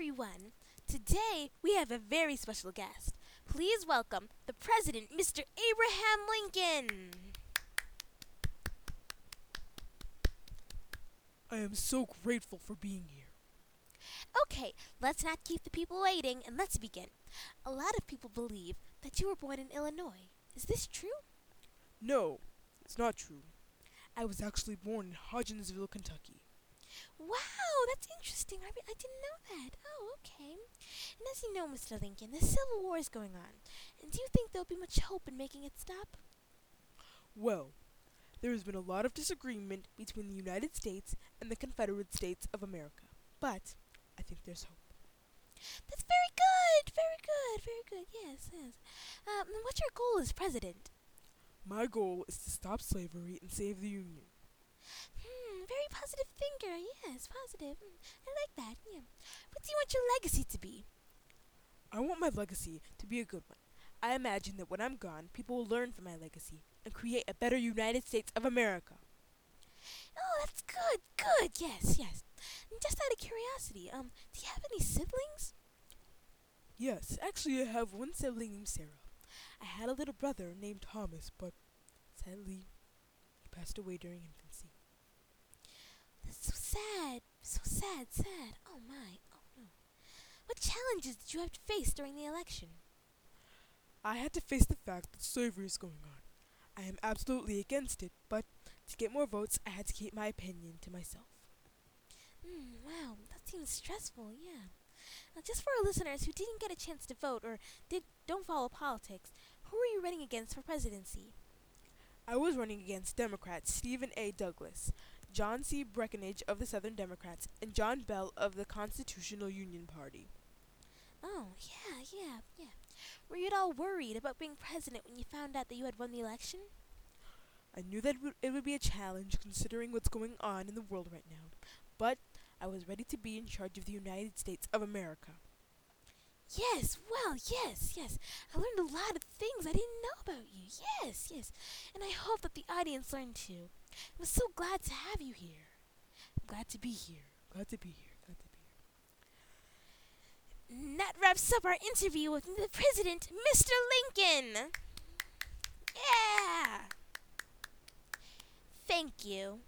everyone. Today we have a very special guest. Please welcome the President, Mr. Abraham Lincoln. I am so grateful for being here. Okay, let's not keep the people waiting and let's begin. A lot of people believe that you were born in Illinois. Is this true? No, it's not true. I was actually born in Hodgensville, Kentucky. Wow, that's interesting. I, I didn't know that. Oh, okay. And as you know, Mr. Lincoln, the Civil War is going on. And do you think there'll be much hope in making it stop? Well, there has been a lot of disagreement between the United States and the Confederate States of America, but I think there's hope. That's very good, very good, very good. Yes, yes. Um, what's your goal as president? My goal is to stop slavery and save the Union. Positive thinker. Yes, positive. Mm, I like that. Yeah. What do you want your legacy to be? I want my legacy to be a good one. I imagine that when I'm gone, people will learn from my legacy and create a better United States of America. Oh, that's good, good. Yes, yes. And just out of curiosity, um, do you have any siblings? Yes, actually, I have one sibling named Sarah. I had a little brother named Thomas, but sadly, he passed away during infancy. So sad. So sad, sad. Oh my. Oh no. What challenges did you have to face during the election? I had to face the fact that slavery is going on. I am absolutely against it, but to get more votes, I had to keep my opinion to myself. Hmm, wow, that seems stressful, yeah. Now, just for our listeners who didn't get a chance to vote or did don't follow politics, who are you running against for presidency? I was running against Democrat Stephen A. Douglas, John C. Breckinridge of the Southern Democrats, and John Bell of the Constitutional Union Party. Oh, yeah, yeah, yeah. Were you at all worried about being president when you found out that you had won the election? I knew that it would- it would be a challenge considering what's going on in the world right now, but I was ready to be in charge of the United States of America. Yes, well, yes, yes. I learned a lot of things I didn't know about you. Yes, yes. And I hope that the audience learned too. I was so glad to have you here. I'm glad to be here. Glad to be here. Glad to be here. And that wraps up our interview with the president, Mr. Lincoln. Yeah. Thank you.